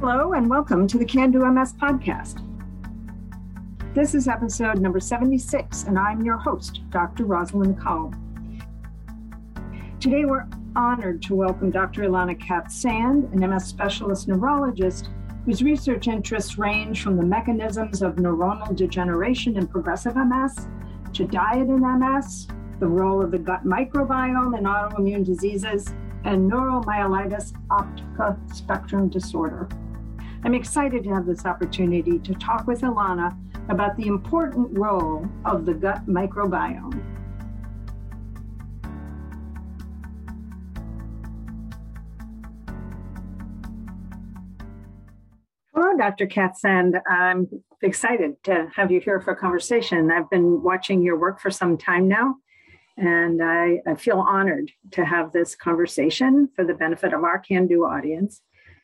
Hello, and welcome to the Can Do MS podcast. This is episode number 76, and I'm your host, Dr. Rosalind Kalb. Today, we're honored to welcome Dr. Ilana Katz-Sand, an MS specialist neurologist whose research interests range from the mechanisms of neuronal degeneration in progressive MS to diet in MS, the role of the gut microbiome in autoimmune diseases, and neuromyelitis optica spectrum disorder. I'm excited to have this opportunity to talk with Ilana about the important role of the gut microbiome. Hello, Dr. Katz-Sand. I'm excited to have you here for a conversation. I've been watching your work for some time now, and I, I feel honored to have this conversation for the benefit of our Can Do audience.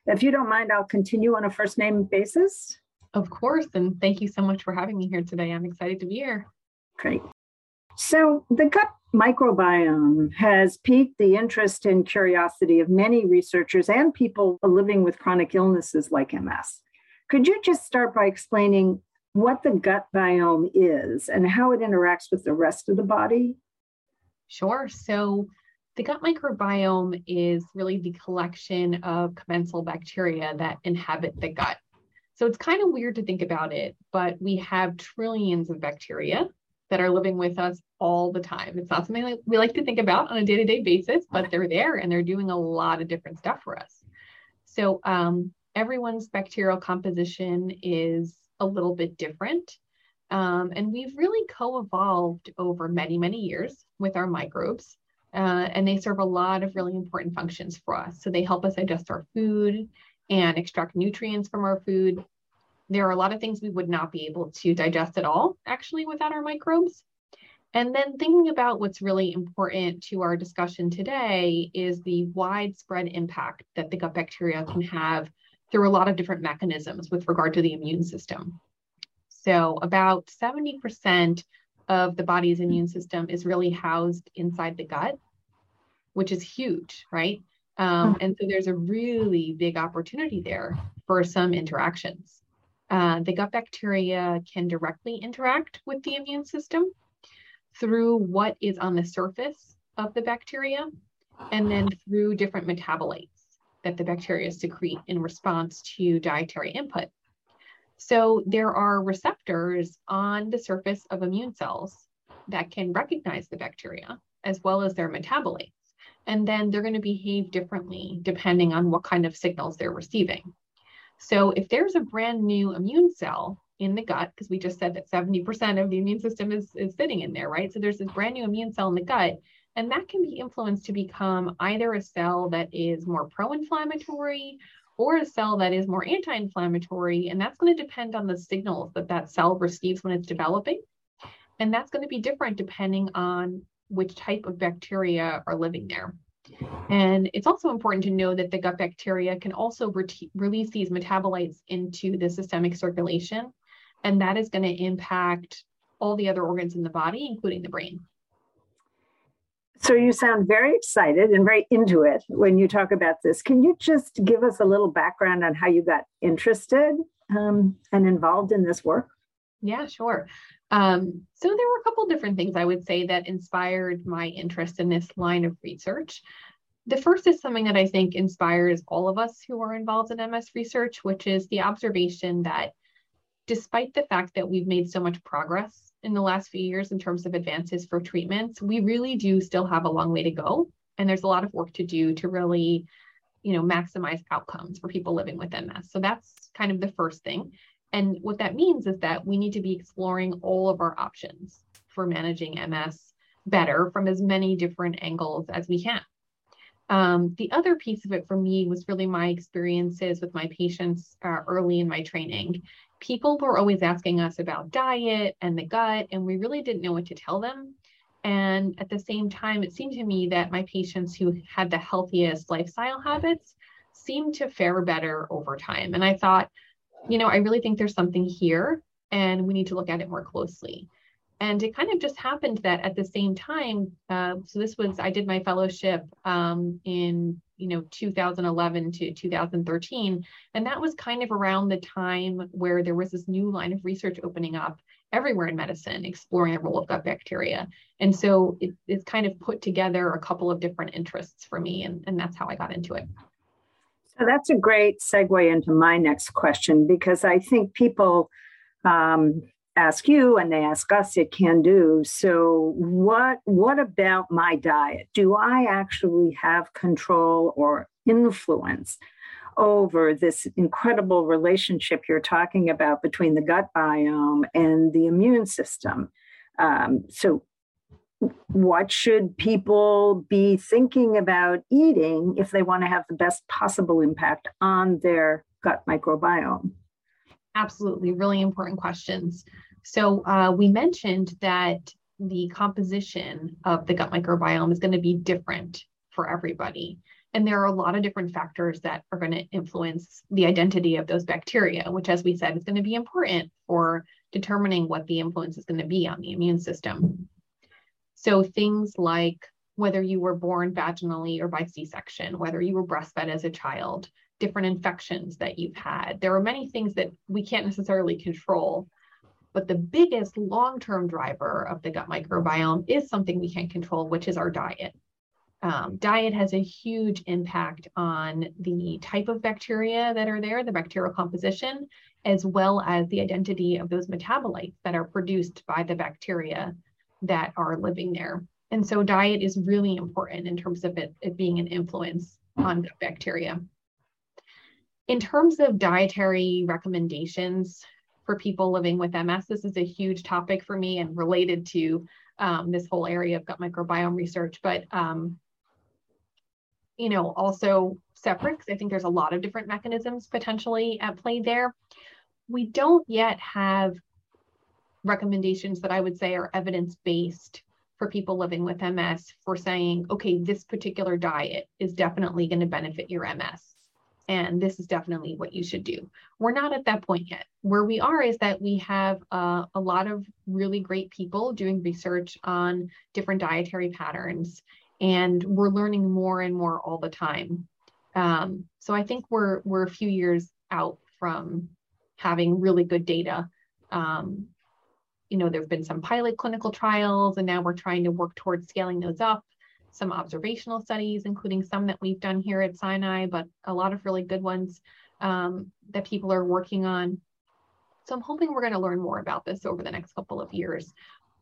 If you don't mind, I'll continue on a first name basis. Of course. And thank you so much for having me here today. I'm excited to be here. Great. So, the gut microbiome has piqued the interest and curiosity of many researchers and people living with chronic illnesses like MS. Could you just start by explaining what the gut biome is and how it interacts with the rest of the body? Sure. So, the gut microbiome is really the collection of commensal bacteria that inhabit the gut. So it's kind of weird to think about it, but we have trillions of bacteria that are living with us all the time. It's not something like we like to think about on a day-to-day basis, but they're there and they're doing a lot of different stuff for us. So um, everyone's bacterial composition is a little bit different. Um, and we've really co-evolved over many, many years with our microbes uh, and they serve a lot of really important functions for us. So they help us digest our food and extract nutrients from our food. There are a lot of things we would not be able to digest at all, actually, without our microbes. And then thinking about what's really important to our discussion today is the widespread impact that the gut bacteria can have through a lot of different mechanisms with regard to the immune system. So, about 70% of the body's immune system is really housed inside the gut, which is huge, right? Um, hmm. and so there's a really big opportunity there for some interactions. Uh, the gut bacteria can directly interact with the immune system through what is on the surface of the bacteria and then through different metabolites that the bacteria secrete in response to dietary input. So there are receptors on the surface of immune cells that can recognize the bacteria as well as their metabolites. And then they're going to behave differently depending on what kind of signals they're receiving. So if there's a brand new immune cell in the gut, because we just said that 70% of the immune system is, is sitting in there, right? So there's this brand new immune cell in the gut, and that can be influenced to become either a cell that is more pro inflammatory or a cell that is more anti inflammatory. And that's going to depend on the signals that that cell receives when it's developing. And that's going to be different depending on which type of bacteria are living there. And it's also important to know that the gut bacteria can also re- release these metabolites into the systemic circulation. And that is going to impact all the other organs in the body, including the brain. So you sound very excited and very into it when you talk about this. Can you just give us a little background on how you got interested um, and involved in this work? Yeah, sure. Um, so there were a couple different things I would say that inspired my interest in this line of research. The first is something that I think inspires all of us who are involved in MS research, which is the observation that despite the fact that we've made so much progress in the last few years in terms of advances for treatments, we really do still have a long way to go. And there's a lot of work to do to really, you know, maximize outcomes for people living with MS. So that's kind of the first thing. And what that means is that we need to be exploring all of our options for managing MS better from as many different angles as we can. Um, the other piece of it for me was really my experiences with my patients uh, early in my training people were always asking us about diet and the gut, and we really didn't know what to tell them. And at the same time, it seemed to me that my patients who had the healthiest lifestyle habits seemed to fare better over time. And I thought, you know, I really think there's something here and we need to look at it more closely. And it kind of just happened that at the same time, uh, so this was, I did my fellowship um, in, you know, 2011 to 2013. And that was kind of around the time where there was this new line of research opening up everywhere in medicine, exploring the role of gut bacteria. And so it, it's kind of put together a couple of different interests for me. And, and that's how I got into it. So that's a great segue into my next question because I think people um, ask you and they ask us at Can Do. So what what about my diet? Do I actually have control or influence over this incredible relationship you're talking about between the gut biome and the immune system? Um, so what should people be thinking about eating if they want to have the best possible impact on their gut microbiome? Absolutely, really important questions. So, uh, we mentioned that the composition of the gut microbiome is going to be different for everybody. And there are a lot of different factors that are going to influence the identity of those bacteria, which, as we said, is going to be important for determining what the influence is going to be on the immune system. So things like whether you were born vaginally or by C section, whether you were breastfed as a child, different infections that you've had. There are many things that we can't necessarily control. But the biggest long term driver of the gut microbiome is something we can control, which is our diet. Um, diet has a huge impact on the type of bacteria that are there, the bacterial composition, as well as the identity of those metabolites that are produced by the bacteria that are living there. And so diet is really important in terms of it, it being an influence on bacteria. In terms of dietary recommendations for people living with MS, this is a huge topic for me and related to um, this whole area of gut microbiome research. But um, you know, also Ceprix, I think there's a lot of different mechanisms potentially at play there. We don't yet have recommendations that I would say are evidence based for people living with MS for saying, okay, this particular diet is definitely going to benefit your MS. And this is definitely what you should do. We're not at that point yet. Where we are is that we have uh, a lot of really great people doing research on different dietary patterns, and we're learning more and more all the time. Um, so I think we're we're a few years out from having really good data um, you know, there have been some pilot clinical trials, and now we're trying to work towards scaling those up. Some observational studies, including some that we've done here at Sinai, but a lot of really good ones um, that people are working on. So I'm hoping we're going to learn more about this over the next couple of years.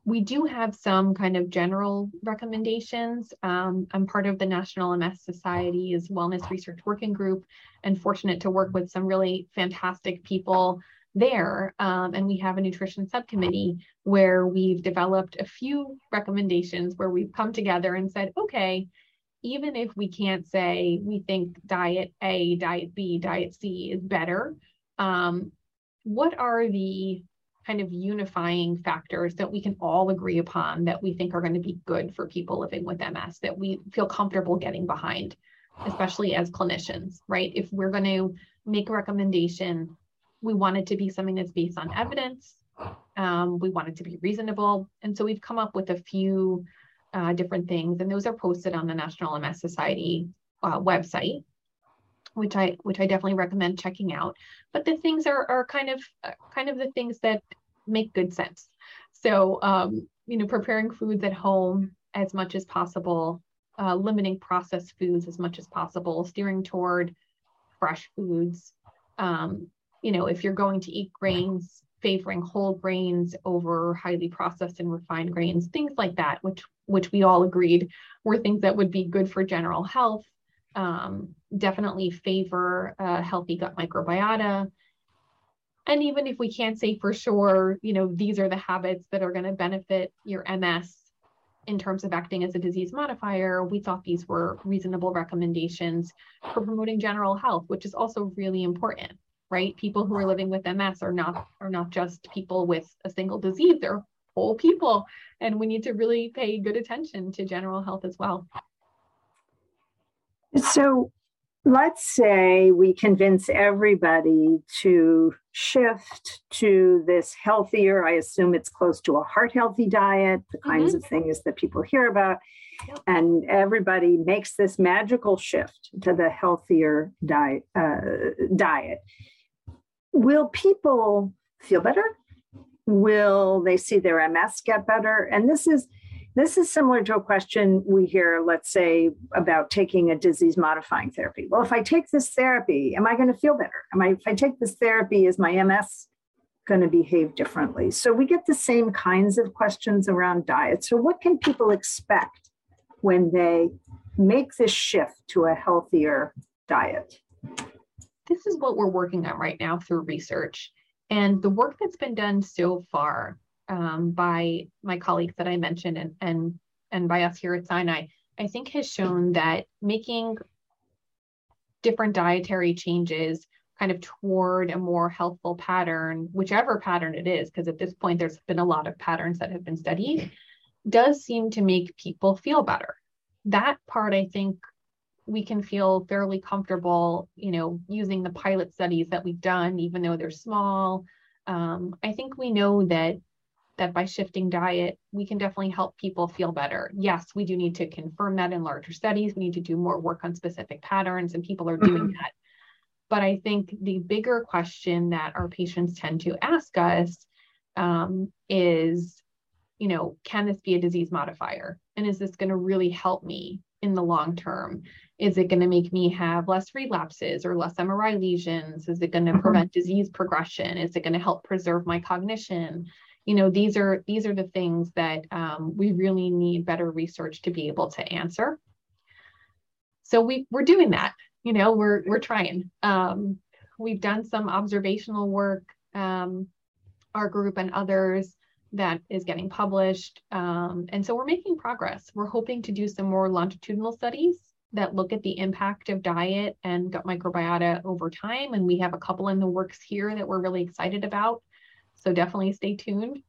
We do have some kind of general recommendations. Um, I'm part of the National MS Society's Wellness Research Working Group and fortunate to work with some really fantastic people there. Um, and we have a nutrition subcommittee where we've developed a few recommendations where we've come together and said, okay, even if we can't say we think diet A, diet B, diet C is better, um, what are the kind of unifying factors that we can all agree upon that we think are going to be good for people living with MS that we feel comfortable getting behind, especially as clinicians, right? If we're going to make a recommendation we want it to be something that's based on evidence. Um, we want it to be reasonable. And so we've come up with a few uh, different things, and those are posted on the National MS Society uh, website, which I which I definitely recommend checking out. But the things are are kind of uh, kind of the things that make good sense. So um, you know, preparing foods at home as much as possible, uh, limiting processed foods as much as possible, steering toward fresh foods, um, you know, if you're going to eat grains, favoring whole grains over highly processed and refined grains, things like that, which which we all agreed were things that would be good for general health. Um, definitely favor a healthy gut microbiota. And even if we can't say for sure, you know, these are the habits that are going to benefit your MS in terms of acting as a disease modifier, we thought these were reasonable recommendations for promoting general health, which is also really important right? People who are living with MS are not are not just people with a single disease; they're whole people, and we need to really pay good attention to general health as well. So, let's say we convince everybody to shift to this healthier, I assume it's close to a heart healthy diet, the kinds mm-hmm. of things that people hear about. And everybody makes this magical shift to the healthier diet. Uh, diet. Will people feel better? Will they see their MS get better? And this is this is similar to a question we hear, let's say, about taking a disease modifying therapy. Well, if I take this therapy, am I going to feel better? Am I, if I take this therapy, is my MS going to behave differently? So we get the same kinds of questions around diet. So, what can people expect when they make this shift to a healthier diet? This is what we're working on right now through research. And the work that's been done so far um, by my colleagues that I mentioned and, and, and by us here at Sinai, I think has shown that making different dietary changes kind of toward a more healthful pattern, whichever pattern it is, because at this point there's been a lot of patterns that have been studied, does seem to make people feel better. That part, I think, we can feel fairly comfortable, you know, using the pilot studies that we've done, even though they're small. Um, I think we know that that by shifting diet, we can definitely help people feel better. Yes, we do need to confirm that in larger studies. We need to do more work on specific patterns, and people are doing mm-hmm. that. But I think the bigger question that our patients tend to ask us um, is, you know, can this be a disease modifier? And is this going to really help me in the long term? Is it going to make me have less relapses or less MRI lesions? Is it going to mm-hmm. prevent disease progression? Is it going to help preserve my cognition? you know these are these are the things that um, we really need better research to be able to answer so we we're doing that you know we're we're trying um, we've done some observational work um, our group and others that is getting published um, and so we're making progress we're hoping to do some more longitudinal studies that look at the impact of diet and gut microbiota over time and we have a couple in the works here that we're really excited about so definitely stay tuned.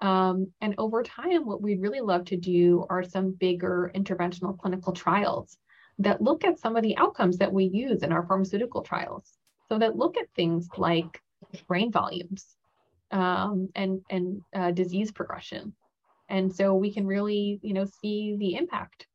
Um, and over time, what we'd really love to do are some bigger interventional clinical trials that look at some of the outcomes that we use in our pharmaceutical trials. So that look at things like brain volumes um, and and uh, disease progression, and so we can really you know see the impact.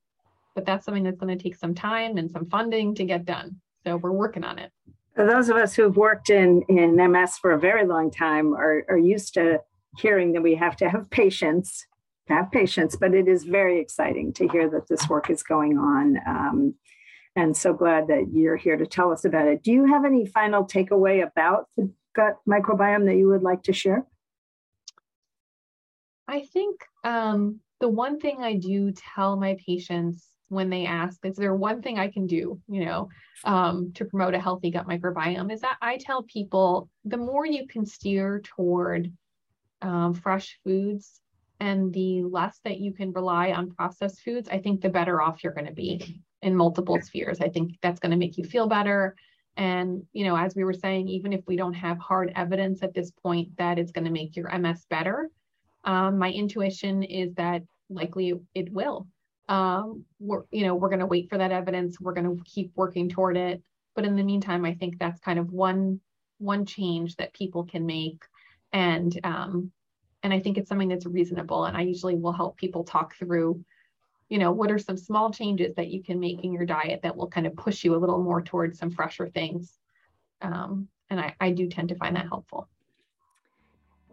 But that's something that's going to take some time and some funding to get done. So we're working on it those of us who've worked in, in MS for a very long time are, are used to hearing that we have to have patience, have patience, but it is very exciting to hear that this work is going on. Um, and so glad that you're here to tell us about it. Do you have any final takeaway about the gut microbiome that you would like to share? I think um, the one thing I do tell my patients when they ask, is there one thing I can do, you know, um, to promote a healthy gut microbiome? Is that I tell people the more you can steer toward um, fresh foods and the less that you can rely on processed foods, I think the better off you're going to be in multiple spheres. I think that's going to make you feel better. And, you know, as we were saying, even if we don't have hard evidence at this point that it's going to make your MS better, um, my intuition is that likely it will um, we're you know we're going to wait for that evidence. We're going to keep working toward it. But in the meantime i think that's kind of one one change that people can make. And um, and i think it's something that's reasonable. And i usually will help people talk through you know what are some small changes that you can make in your diet that will kind of push you a little more towards some fresher things. Um, and I, I do tend to find that helpful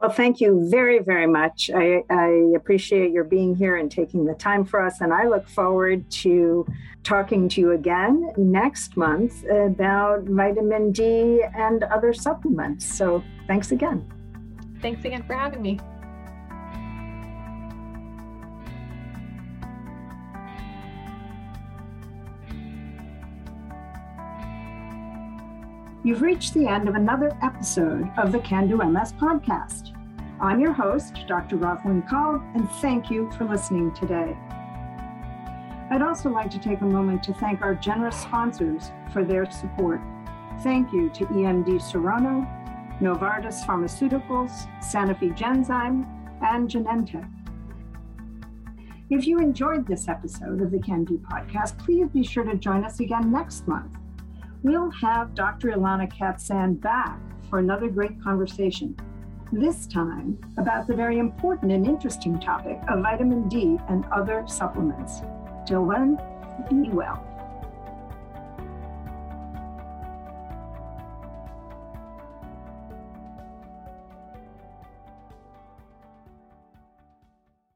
well, thank you very, very much. I, I, appreciate your being here and taking the time for us. And I look forward to talking to you again next month about vitamin D and other supplements. So thanks again. Thanks again for having me. You've reached the end of another episode of the Can Do MS podcast. I'm your host, Dr. Rosalind Kalb, and thank you for listening today. I'd also like to take a moment to thank our generous sponsors for their support. Thank you to EMD Serono, Novartis Pharmaceuticals, Sanofi Genzyme, and Genentech. If you enjoyed this episode of the Can Do podcast, please be sure to join us again next month we'll have Dr. Ilana Katz-Sand back for another great conversation, this time about the very important and interesting topic of vitamin D and other supplements. Till then, be well.